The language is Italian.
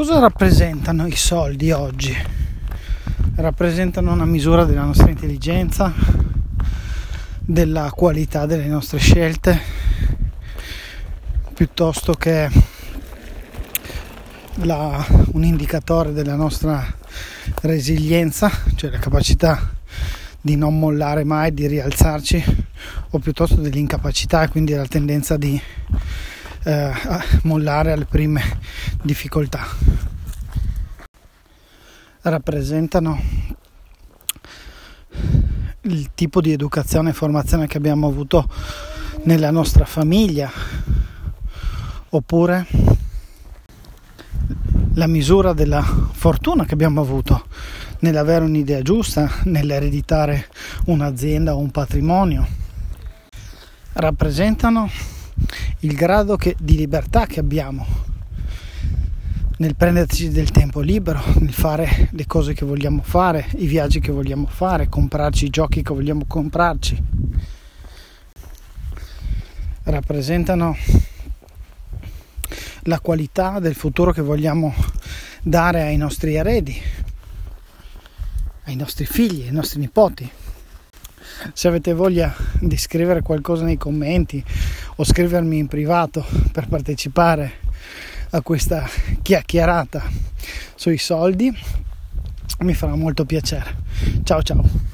Cosa rappresentano i soldi oggi? Rappresentano una misura della nostra intelligenza, della qualità delle nostre scelte, piuttosto che la, un indicatore della nostra resilienza, cioè la capacità di non mollare mai, di rialzarci, o piuttosto dell'incapacità e quindi la tendenza di eh, mollare alle prime difficoltà. Rappresentano il tipo di educazione e formazione che abbiamo avuto nella nostra famiglia oppure la misura della fortuna che abbiamo avuto nell'avere un'idea giusta, nell'ereditare un'azienda o un patrimonio. Rappresentano il grado che, di libertà che abbiamo nel prenderci del tempo libero, nel fare le cose che vogliamo fare, i viaggi che vogliamo fare, comprarci i giochi che vogliamo comprarci. Rappresentano la qualità del futuro che vogliamo dare ai nostri eredi, ai nostri figli, ai nostri nipoti. Se avete voglia di scrivere qualcosa nei commenti o scrivermi in privato per partecipare a questa chiacchierata sui soldi, mi farà molto piacere. Ciao ciao.